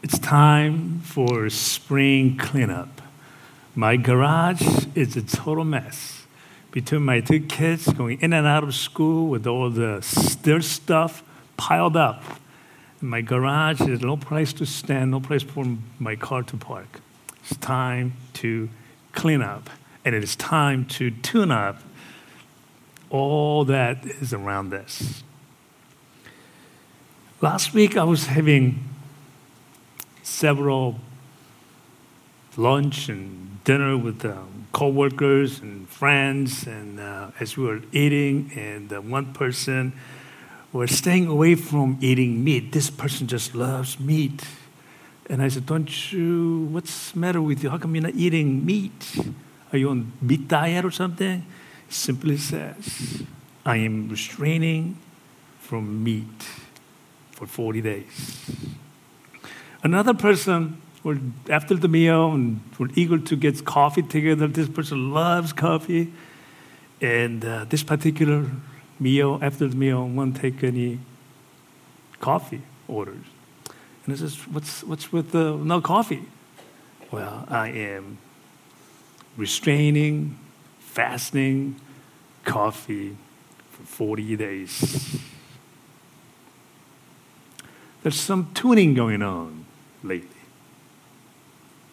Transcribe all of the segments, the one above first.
It's time for spring cleanup. My garage is a total mess. Between my two kids going in and out of school with all the their stuff piled up, my garage is no place to stand, no place for my car to park. It's time to clean up, and it is time to tune up all that is around this. Last week, I was having several lunch and dinner with um, co-workers and friends, and uh, as we were eating, and uh, one person was staying away from eating meat. This person just loves meat. And I said, Don't you, what's the matter with you? How come you're not eating meat? Are you on meat diet or something? Simply says, I am restraining from meat for 40 days. Another person, after the meal, and were eager to get coffee together. This person loves coffee. And uh, this particular meal, after the meal, won't take any coffee orders. And I says, what's, what's with the no coffee? Well, I am restraining, fasting, coffee for 40 days. There's some tuning going on lately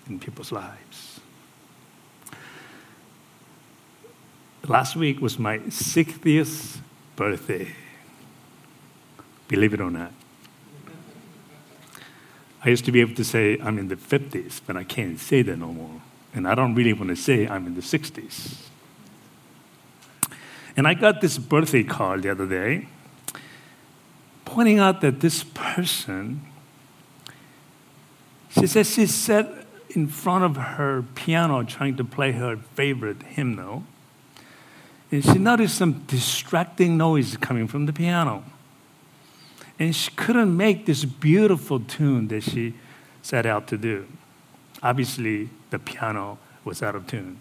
in people's lives. Last week was my 60th birthday. Believe it or not. I used to be able to say I'm in the 50s, but I can't say that no more. And I don't really want to say I'm in the 60s. And I got this birthday card the other day pointing out that this person, she says she sat in front of her piano trying to play her favorite hymnal. And she noticed some distracting noise coming from the piano. And she couldn't make this beautiful tune that she set out to do. Obviously, the piano was out of tune.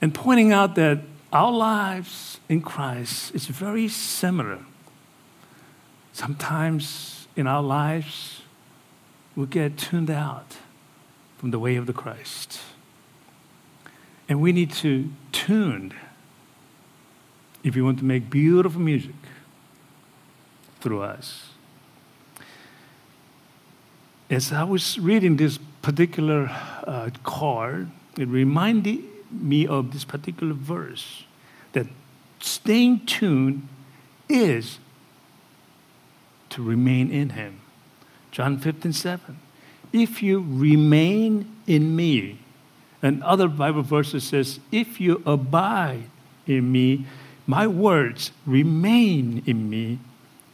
And pointing out that our lives in Christ is very similar. Sometimes in our lives, we get tuned out from the way of the Christ. And we need to tune if we want to make beautiful music through us. As I was reading this particular uh, card, it reminded me of this particular verse that staying tuned is to remain in him. John 15, 7. If you remain in me, and other Bible verses says, if you abide in me, my words remain in me,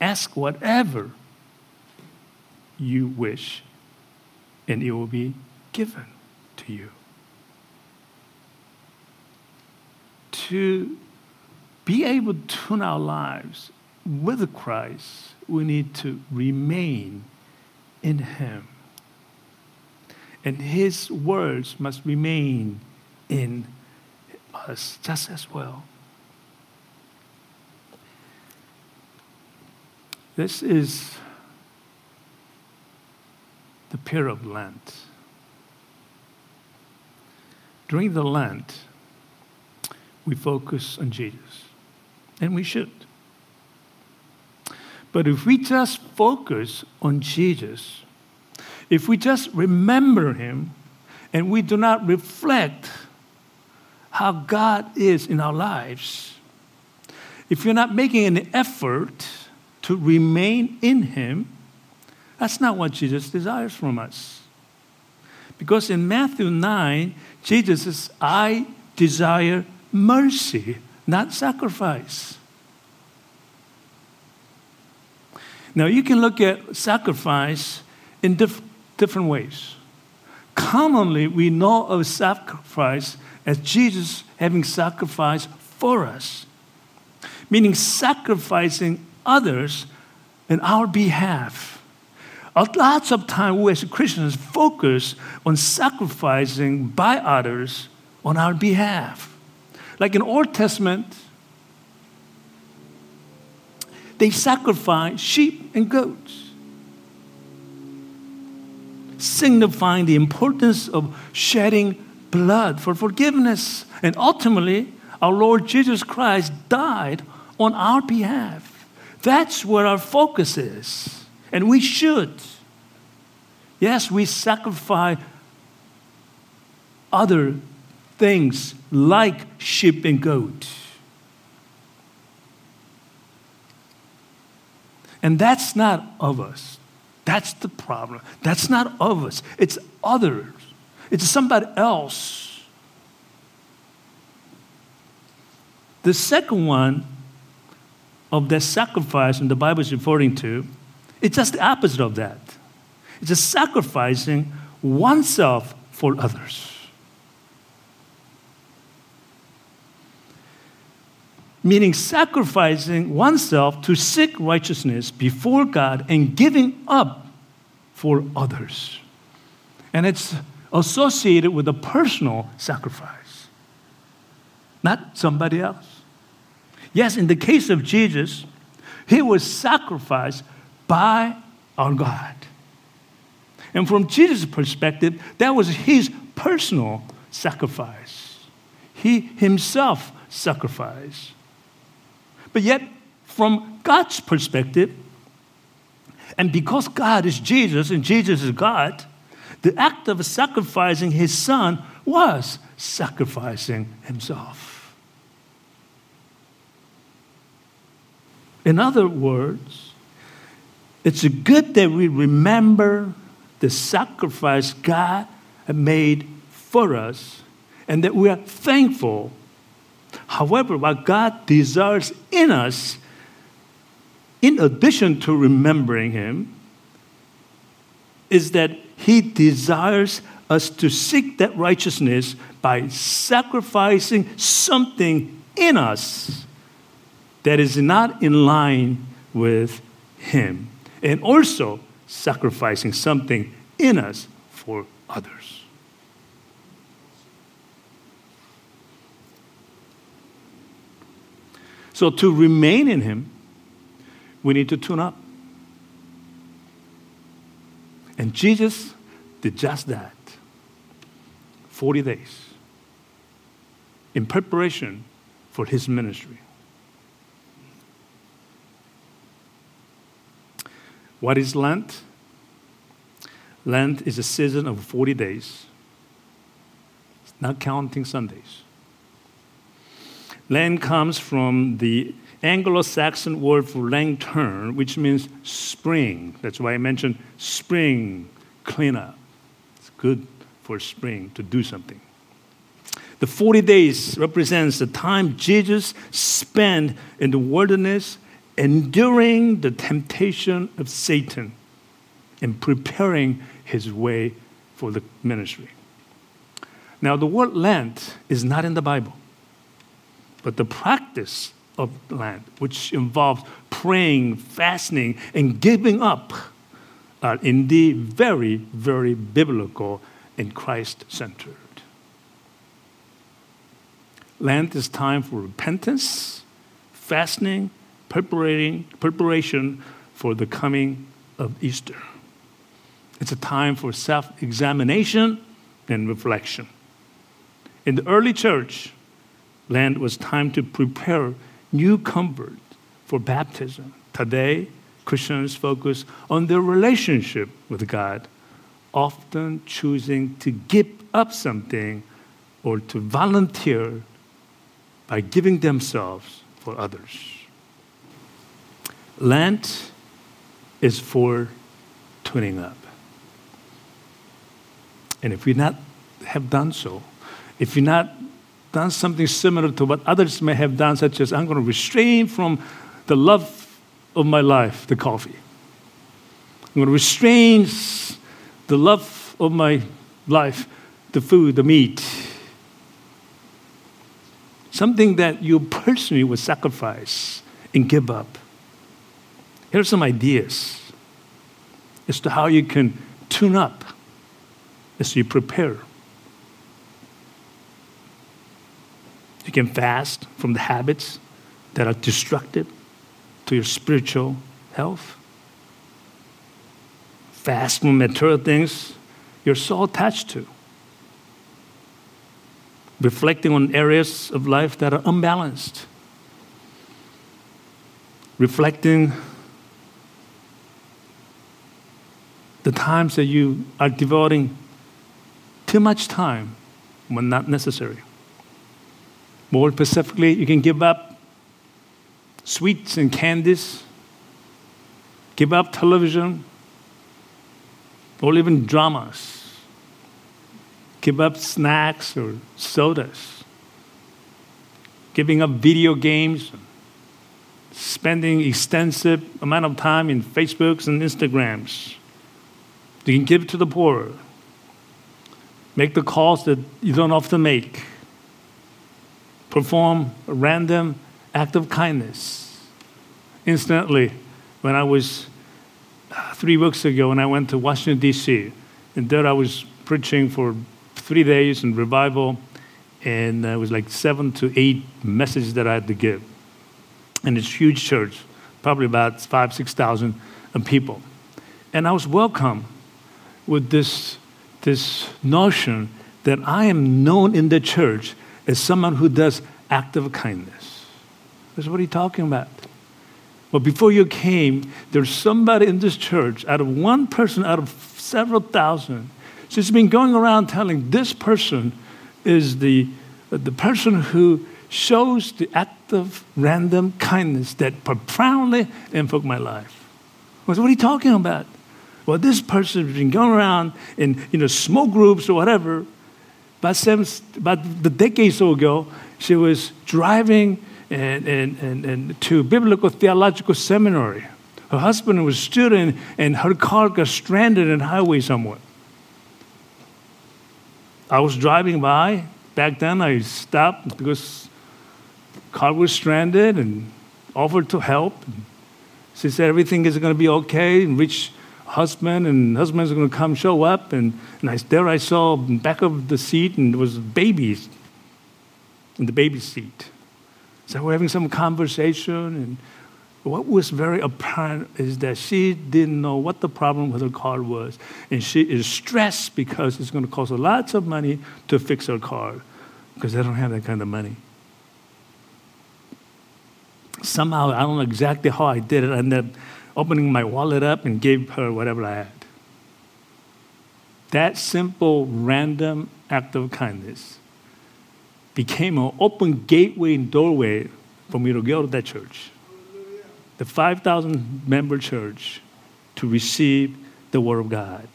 ask whatever you wish, and it will be given to you. To be able to tune our lives with Christ, we need to remain in Him. And His words must remain in us just as well. This is the period of Lent. During the Lent, we focus on Jesus, and we should. But if we just focus on Jesus, if we just remember him and we do not reflect how God is in our lives, if you're not making an effort to remain in him, that's not what Jesus desires from us. Because in Matthew 9, Jesus says, I desire mercy, not sacrifice. Now, you can look at sacrifice in diff- different ways. Commonly, we know of sacrifice as Jesus having sacrificed for us, meaning sacrificing others in our behalf. A Lots of time, we as Christians focus on sacrificing by others on our behalf. Like in Old Testament, they sacrificed sheep and goats. signifying the importance of shedding blood for forgiveness. And ultimately, our Lord Jesus Christ died on our behalf. That's where our focus is. And we should. Yes, we sacrifice other things like sheep and goat. And that's not of us. That's the problem. That's not of us. It's others. It's somebody else. The second one of that sacrifice and the Bible is referring to, it's just the opposite of that. It's a sacrificing oneself for others. Meaning sacrificing oneself to seek righteousness before God and giving up for others. And it's associated with a personal sacrifice, not somebody else. Yes, in the case of Jesus, he was sacrificed by our God. And from Jesus' perspective, that was his personal sacrifice. He himself sacrificed. But yet, from God's perspective, and because God is Jesus and Jesus is God, the act of sacrificing his son was sacrificing himself. In other words, it's good that we remember the sacrifice God made for us and that we are thankful. However, what God desires in us, in addition to remembering Him, is that He desires us to seek that righteousness by sacrificing something in us that is not in line with Him, and also sacrificing something in us for others. So, to remain in Him, we need to tune up. And Jesus did just that 40 days in preparation for His ministry. What is Lent? Lent is a season of 40 days, not counting Sundays. Lent comes from the Anglo Saxon word for lencten, which means spring. That's why I mentioned spring cleanup. It's good for spring to do something. The 40 days represents the time Jesus spent in the wilderness enduring the temptation of Satan and preparing his way for the ministry. Now, the word Lent is not in the Bible, but the practice of Lent, which involves praying, fasting, and giving up, are indeed very, very biblical and Christ centered. Lent is time for repentance, fasting, preparing, preparation for the coming of Easter. It's a time for self examination and reflection. In the early church, Lent was time to prepare new convert for baptism. Today, Christians focus on their relationship with God, often choosing to give up something or to volunteer by giving themselves for others. Lent is for tuning up. And if we not have done so, if we not done something similar to what others may have done, such as I'm going to restrain from the love of my life, the coffee. I'm going to restrain the love of my life, the food, the meat. Something that you personally would sacrifice and give up. Here are some ideas as to how you can tune up as you prepare. You can fast from the habits that are destructive to your spiritual health. Fast from material things you're so attached to. Reflecting on areas of life that are unbalanced. Reflecting the times that you are devoting too much time when not necessary. More specifically, you can give up sweets and candies, give up television, or even dramas, give up snacks or sodas, giving up video games, spending extensive amount of time in Facebooks and Instagrams you can give to the poor. Make the calls that you don't often make. Perform a random act of kindness. Instantly, when I was uh, three weeks ago, when I went to Washington, D.C., and there I was preaching for three days in revival, and it was like seven to eight messages that I had to give. And it's huge church, probably about five, 6,000 people. And I was welcome with this, this notion that I am known in the church as someone who does act of kindness. That's what he's talking about. Well, before you came, there's somebody in this church, out of one person out of several thousand, she's been going around telling this person is the, the person who shows the act of random kindness that profoundly impacted my life. What are you talking about? Well, this person has been going around in you know small groups or whatever. About seven, about the decade so ago, she was driving and, and, and, and to biblical theological seminary. Her husband was student, and her car got stranded in highway somewhere. I was driving by. Back then, I stopped because car was stranded and offered to help. She said everything is going to be okay and reach husband and husband's going to come show up. And, and I, there I saw back of the seat and there was babies in the baby seat. So we're having some conversation and what was very apparent is that she didn't know what the problem with her car was. And she is stressed because it's going to cost her lots of money to fix her car because they don't have that kind of money. Somehow, I don't know exactly how I did it. Ended up opening my wallet up and gave her whatever I had. That simple, random act of kindness became an open gateway and doorway for me to go to that church, the 5,000 member church, to receive the Word of God.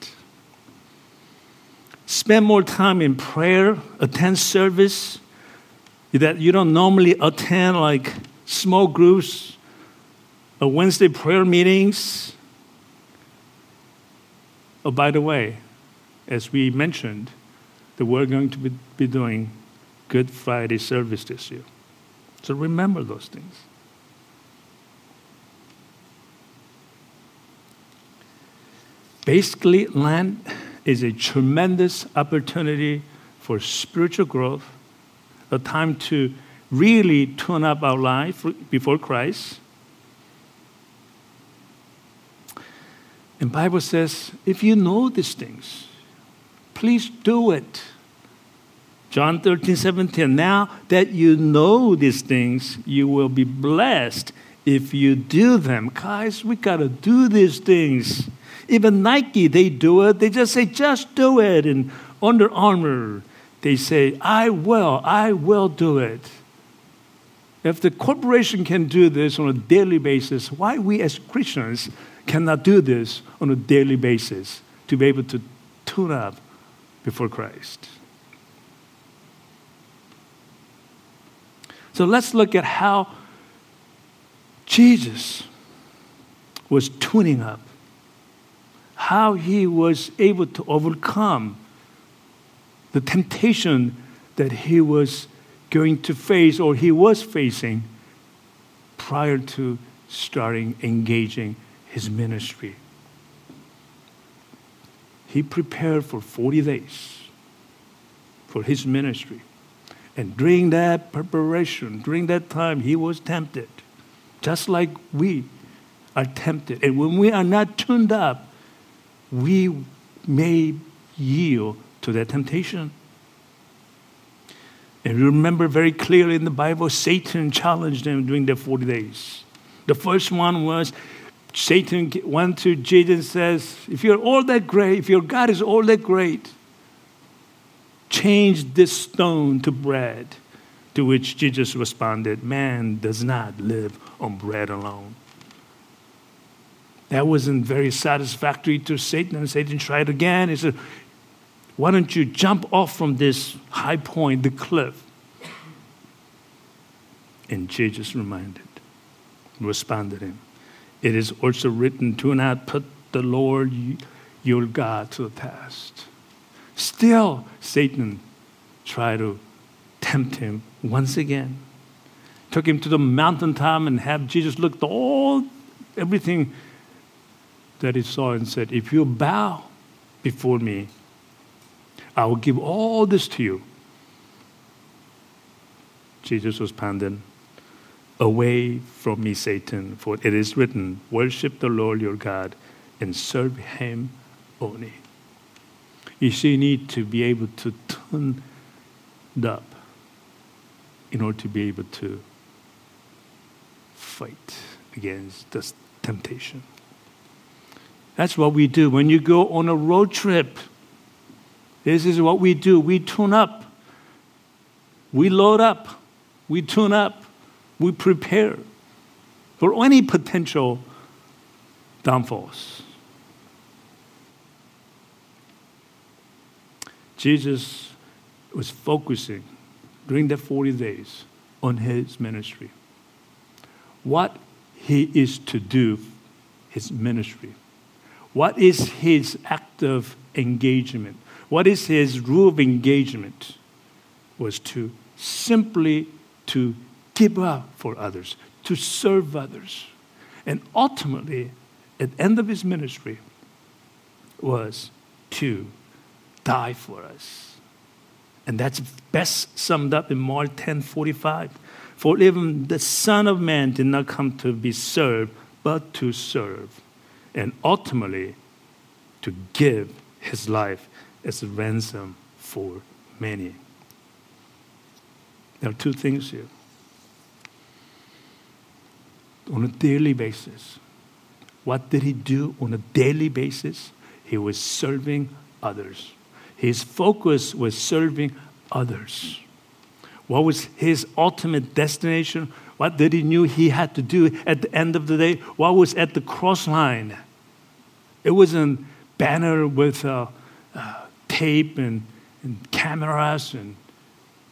Spend more time in prayer, attend service that you don't normally attend, like small groups a Wednesday prayer meetings. Oh, by the way, as we mentioned, that we're going to be, doing Good Friday service this year. So remember those things. Basically, Lent is a tremendous opportunity for spiritual growth, a time to really tune up our life before Christ And Bible says, if you know these things, please do it. John 13, 17. Now that you know these things, you will be blessed if you do them. Guys, we got to do these things. Even Nike, they do it. They just say, just do it. And Under Armour, they say, I will, I will do it. If the corporation can do this on a daily basis, why we as Christians cannot do this on a daily basis to be able to tune up before Christ. So let's look at how Jesus was tuning up, how he was able to overcome the temptation that he was going to face or he was facing prior to starting engaging his ministry. He prepared for 40 days for his ministry. And during that preparation, during that time, he was tempted, just like we are tempted. And when we are not tuned up, we may yield to that temptation. And remember very clearly in the Bible, Satan challenged them during the 40 days. The first one was Satan went to Jesus and says, If you're all that great, if your God is all that great, change this stone to bread. To which Jesus responded, Man does not live on bread alone. That wasn't very satisfactory to Satan, and Satan tried again. He said, Why don't you jump off from this high point, the cliff? And Jesus reminded, responded him, It is also written, Do not put the Lord your God to the test. Still, Satan tried to tempt him once again. Took him to the mountaintop and had Jesus look at all everything that he saw and said, If you bow before me, I will give all this to you. Jesus responded, Away from me, Satan, for it is written, Worship the Lord your God and serve him only. You see, you need to be able to turn up in order to be able to fight against this temptation. That's what we do. When you go on a road trip, this is what we do. We tune up, we load up, we tune up, we prepare for any potential downfalls. Jesus was focusing during the 40 days on his ministry. What he is to do, his ministry. What is his active engagement? What is his rule of engagement? Was to simply to give up for others, to serve others. And ultimately, at the end of his ministry, was to die for us. And that's best summed up in Mark 10 45. For even the Son of Man did not come to be served, but to serve, and ultimately to give his life as a ransom for many. There are two things here on a daily basis. What did he do on a daily basis? He was serving others. His focus was serving others. What was his ultimate destination? What did he knew he had to do at the end of the day? What was at the cross line? It wasn't banner with uh, uh, tape and, and cameras and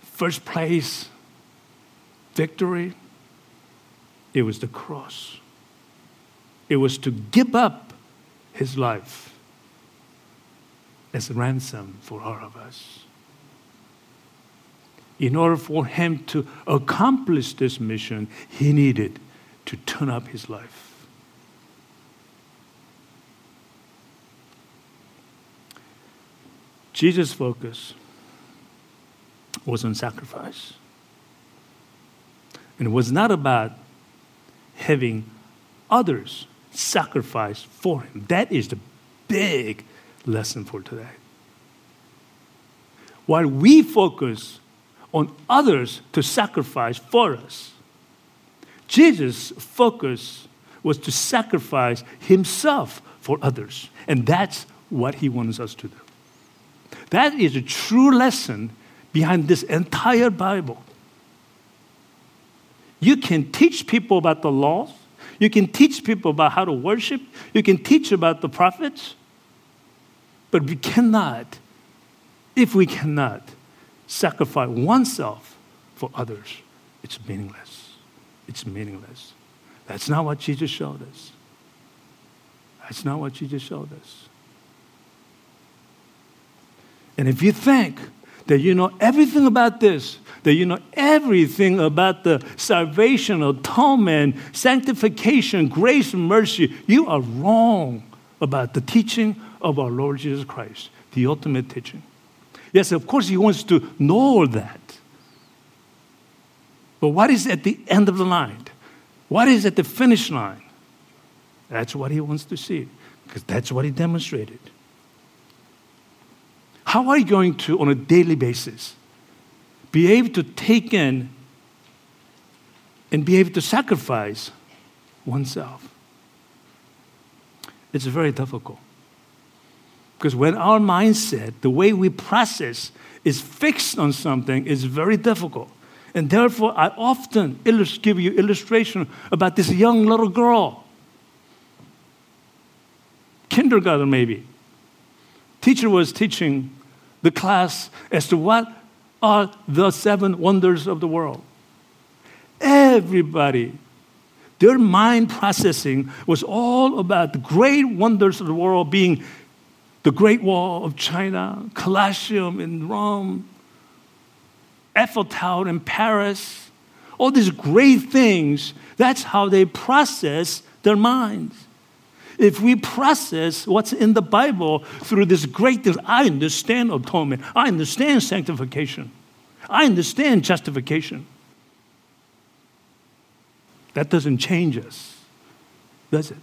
first place victory. It was the cross. It was to give up his life as a ransom for all of us. In order for him to accomplish this mission, he needed to turn up his life. Jesus' focus was on sacrifice. And it was not about having others sacrifice for him. That is the big lesson for today. While we focus on others to sacrifice for us, Jesus' focus was to sacrifice himself for others. And that's what he wants us to do. That is a true lesson behind this entire Bible. You can teach people about the laws. You can teach people about how to worship. You can teach about the prophets. But we cannot, if we cannot sacrifice oneself for others, it's meaningless. It's meaningless. That's not what Jesus showed us. That's not what Jesus showed us. And if you think that you know everything about this, that you know everything about the salvation, atonement, sanctification, grace, mercy, you are wrong about the teaching of our Lord Jesus Christ, the ultimate teaching. Yes, of course, He wants to know all that. But what is at the end of the line? What is at the finish line? That's what He wants to see, because that's what He demonstrated. How are you going to, on a daily basis, be able to take in and be able to sacrifice oneself? It's very difficult. Because when our mindset, the way we process, is fixed on something, it's very difficult. And therefore, I often give you illustration about this young little girl, kindergarten maybe. Teacher was teaching the class as to what are the seven wonders of the world. Everybody, their mind processing was all about the great wonders of the world being the Great Wall of China, Colosseum in Rome, Eiffel Tower in Paris, all these great things. That's how they process their minds. If we process what's in the Bible through this great, I understand atonement, I understand sanctification, I understand justification. That doesn't change us, does it?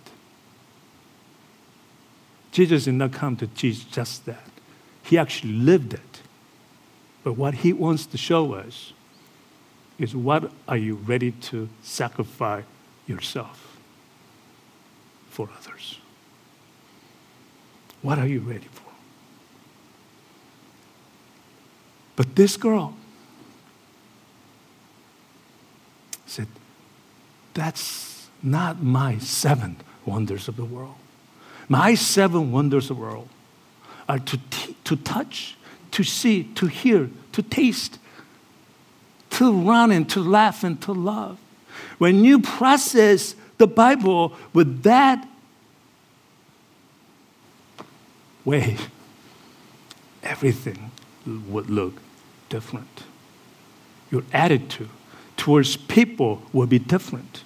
Jesus did not come to teach just that. He actually lived it. But what he wants to show us is what are you ready to sacrifice yourself for others? What are you ready for? But this girl said, That's not my seven wonders of the world. My seven wonders of the world are to, t- to touch, to see, to hear, to taste, to run and to laugh and to love. When you process the Bible with that way, everything would look different. Your attitude towards people will be different.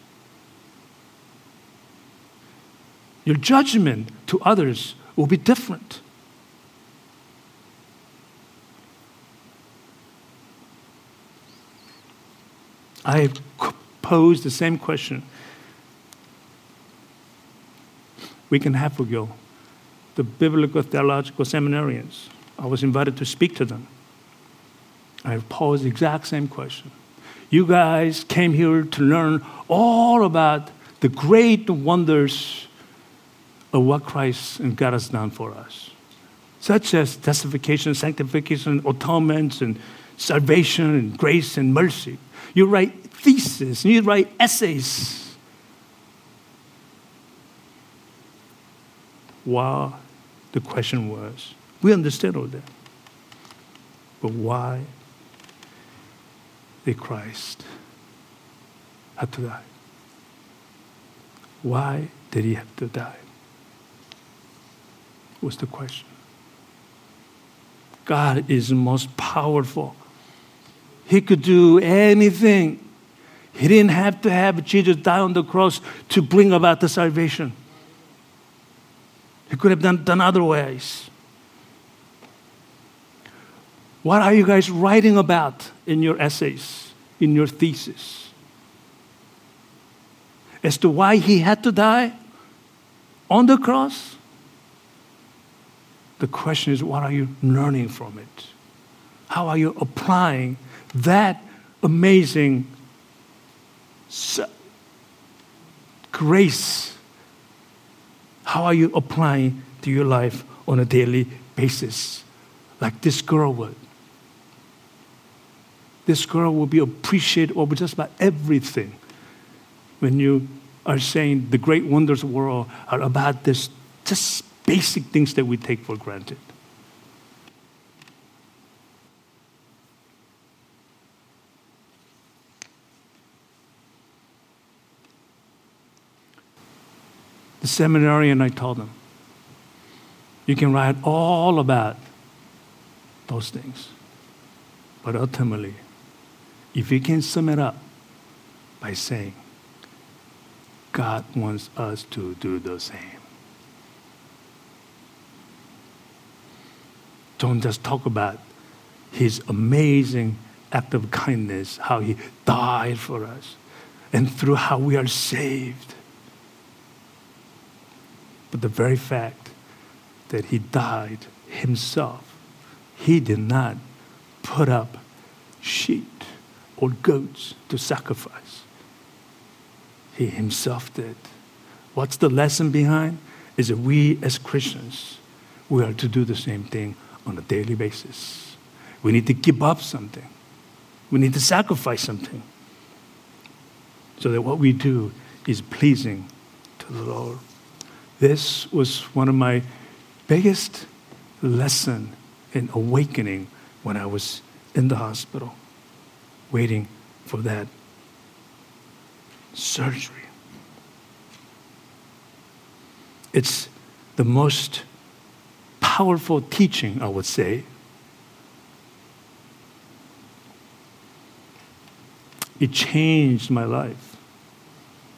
Your judgment to others will be different. I posed the same question week and a half ago. The biblical theological seminarians, I was invited to speak to them. I posed the exact same question. You guys came here to learn all about the great wonders of what Christ and God has done for us, such as justification, sanctification, atonement, and salvation, and grace and mercy. You write theses, and you write essays. Why? The question was, we understand all that. But why did Christ have to die? Why did he have to die? Was the question. God is most powerful he could do anything. He didn't have to have Jesus die on the cross to bring about the salvation. He could have done, done other ways. What are you guys writing about in your essays, in your thesis? As to why he had to die on the cross? The question is, what are you learning from it? How are you applying that amazing grace, how are you applying to your life on a daily basis? Like this girl would. This girl will be appreciated over just about everything when you are saying the great wonders of the world are about this just basic things that we take for granted. The seminarian, I told them, you can write all about those things. But ultimately, if you can sum it up by saying, God wants us to do the same. Don't just talk about his amazing act of kindness, how he died for us, and through how we are saved. But the very fact that he died himself he did not put up sheep or goats to sacrifice. He himself did. What's the lesson behind? Is that we as Christians, we are to do the same thing on a daily basis. We need to give up something. We need to sacrifice something. So that what we do is pleasing to the Lord. This was one of my biggest lesson in awakening when I was in the hospital, waiting for that surgery. It's the most powerful teaching, I would say. It changed my life.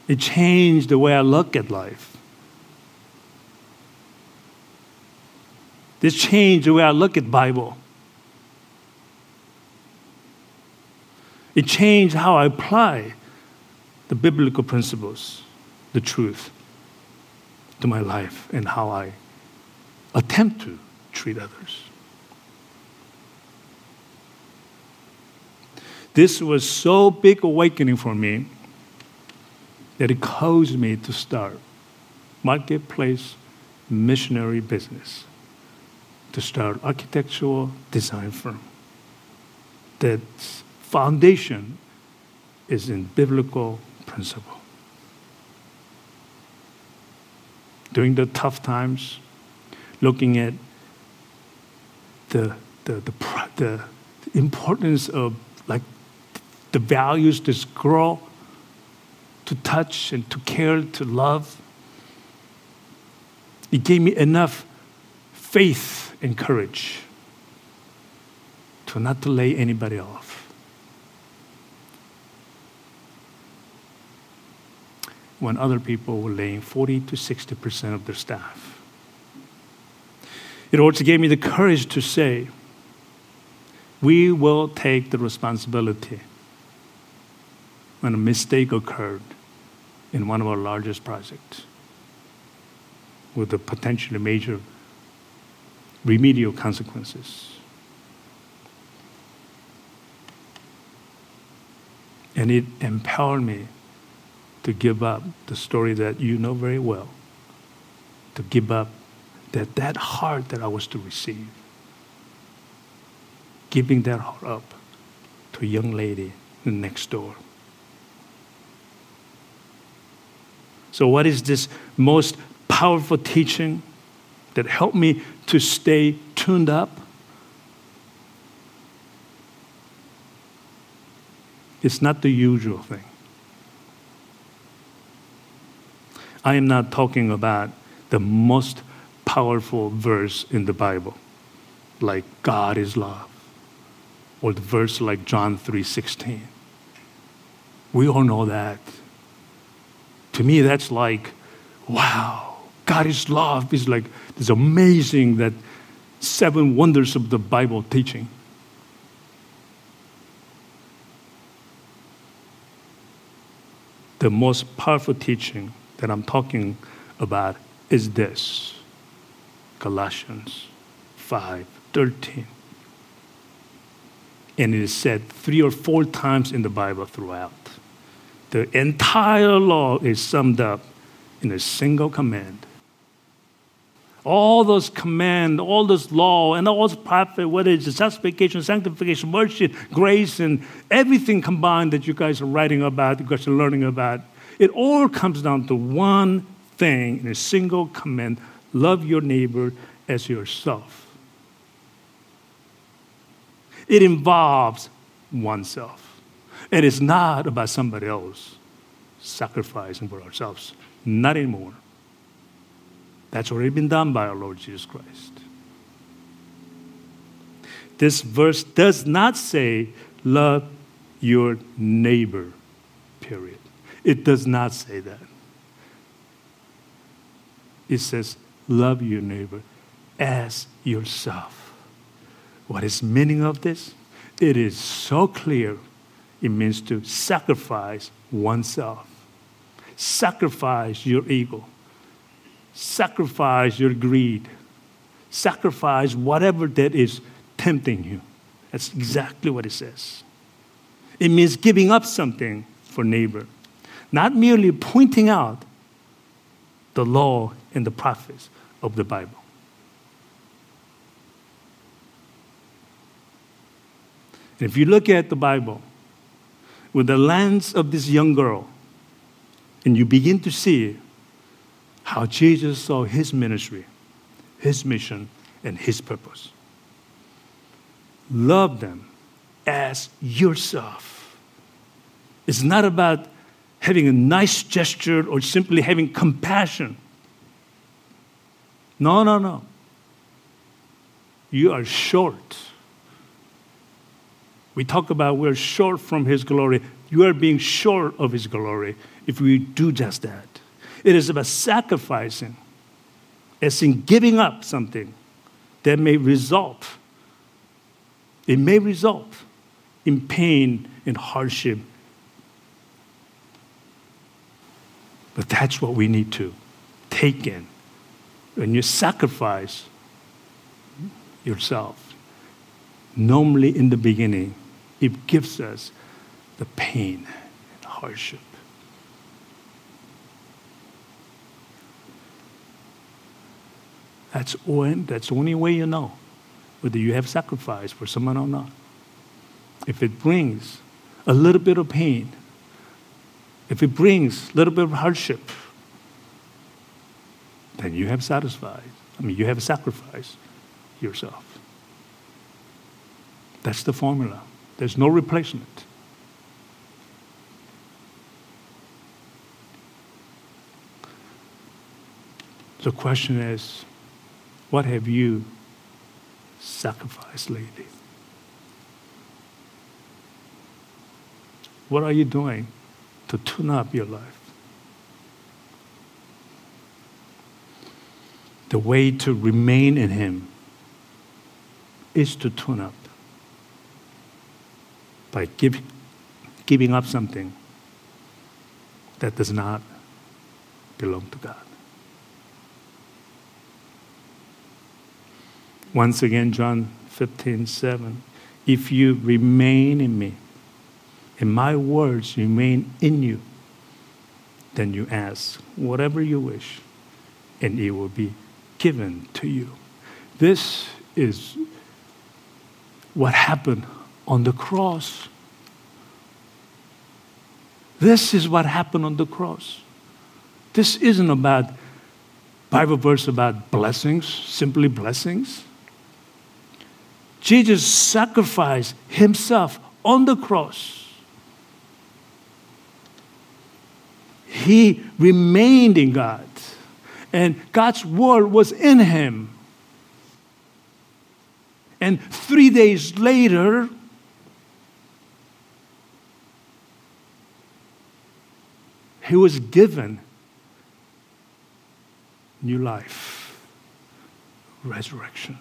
It changed the way I look at life. This changed the way I look at Bible. It changed how I apply the biblical principles, the truth, to my life and how I attempt to treat others. This was so big awakening for me that it caused me to start marketplace missionary business to start architectural design firm. That foundation is in biblical principle. During the tough times, looking at the, the, the, the importance of like the values this girl to touch and to care, to love. It gave me enough faith and courage to not to lay anybody off. When other people were laying 40 to 60% of their staff. It also gave me the courage to say, we will take the responsibility when a mistake occurred in one of our largest projects with a potentially major remedial consequences. And it empowered me to give up the story that you know very well, to give up that, that heart that I was to receive, giving that heart up to a young lady next door. So, what is this most powerful teaching that helped me to stay tuned up? It's not the usual thing. I am not talking about the most powerful verse in the Bible, like God is love, or the verse like John 3:16. We all know that. To me, that's like, wow, God is love is like, it's amazing that seven wonders of the Bible teaching. The most powerful teaching that I'm talking about is this Galatians 5 13. And it is said three or four times in the Bible throughout. The entire law is summed up in a single command. All those command, all this law, and all those prophet, whether it's justification, sanctification, mercy, grace, and everything combined that you guys are writing about, you guys are learning about, it all comes down to one thing in a single command love your neighbor as yourself. It involves oneself. And It is not about somebody else sacrificing for ourselves. Not anymore. That's already been done by our Lord Jesus Christ. This verse does not say, love your neighbor, period. It does not say that. It says, love your neighbor as yourself. What is meaning of this? It is so clear it means to sacrifice oneself, sacrifice your ego, sacrifice your greed, sacrifice whatever that is tempting you. That's exactly what it says. It means giving up something for neighbor, not merely pointing out the law and the prophets of the Bible. if you look at the Bible with the lens of this young girl, and you begin to see how Jesus saw his ministry, his mission, and his purpose. Love them as yourself. It's not about having a nice gesture or simply having compassion. No, no, no. You are short. We talk about we're short from His glory. You are being short of His glory if we do just that. It is about sacrificing, as in giving up something that may result. It may result in pain and hardship. But that's what we need to take in. When you sacrifice yourself, normally in the beginning, it gives us the pain and hardship. That's, that's the only way you know whether you have sacrificed for someone or not. If it brings a little bit of pain, if it brings a little bit of hardship, then you have satisfied. I mean, you have sacrificed yourself. That's the formula. There's no replacement. The question is what have you sacrificed lately? What are you doing to tune up your life? The way to remain in Him is to tune up by give, giving up something that does not belong to God. Once again, John 15, 7. If you remain in me, and my words remain in you, then you ask whatever you wish, and it will be given to you. This is what happened on the cross. This is what happened on the cross. This isn't about Bible verse about blessings, simply blessings. Jesus sacrificed himself on the cross. He remained in God, and God's word was in him. And three days later, he was given new life, resurrection.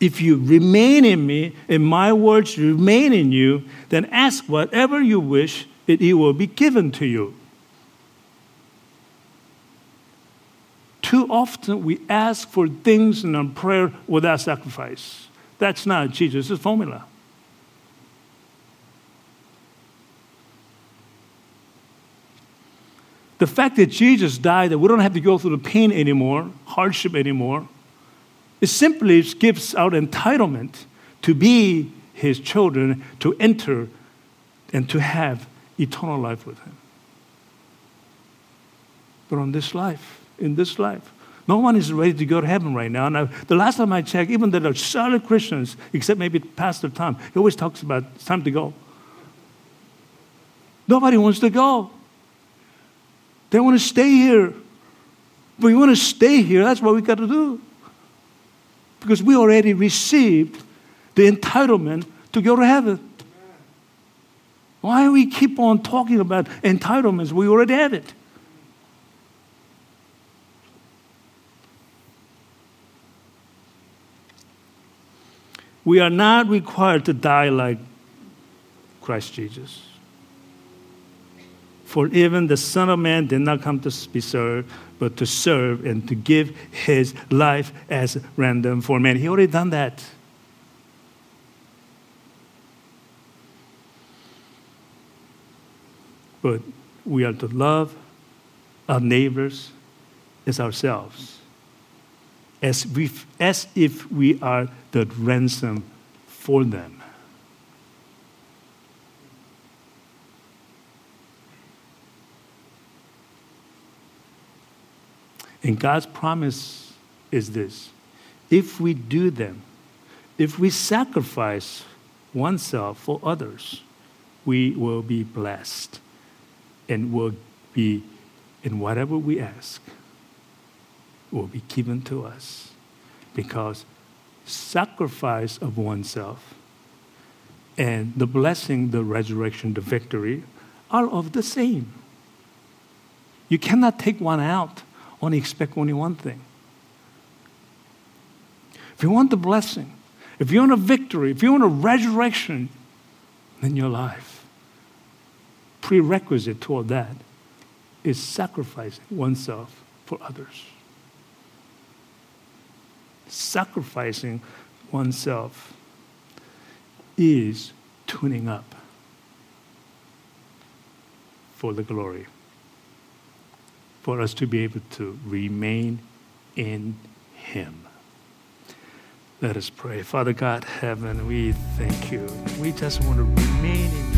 If you remain in me and my words remain in you, then ask whatever you wish, and it will be given to you. Too often we ask for things in our prayer without sacrifice. That's not Jesus' formula. The fact that Jesus died, that we don't have to go through the pain anymore, hardship anymore, it simply gives out entitlement to be his children, to enter and to have eternal life with him. But on this life, in this life, no one is ready to go to heaven right now. Now, the last time I checked, even the solid Christians, except maybe Pastor Tom, he always talks about it's time to go. Nobody wants to go. They want to stay here. But we want to stay here. That's what we got to do because we already received the entitlement to go to heaven. Why do we keep on talking about entitlements? We already have it. We are not required to die like Christ Jesus. For even the Son of Man did not come to be served, but to serve and to give his life as ransom for many. He already done that. But we are to love our neighbors as ourselves, as, we, as if we are the ransom for them. And God's promise is this. If we do them, if we sacrifice oneself for others, we will be blessed and will be in whatever we ask will be given to us. Because sacrifice of oneself and the blessing the resurrection the victory are of the same. You cannot take one out only expect only one thing. If you want the blessing if you want a victory if you want a resurrection in your life. Prerequisite toward that is sacrificing oneself for others. Sacrificing oneself is tuning up for the glory, for us to be able to remain in Him. Let us pray. Father God, heaven, we thank you. We just want to remain in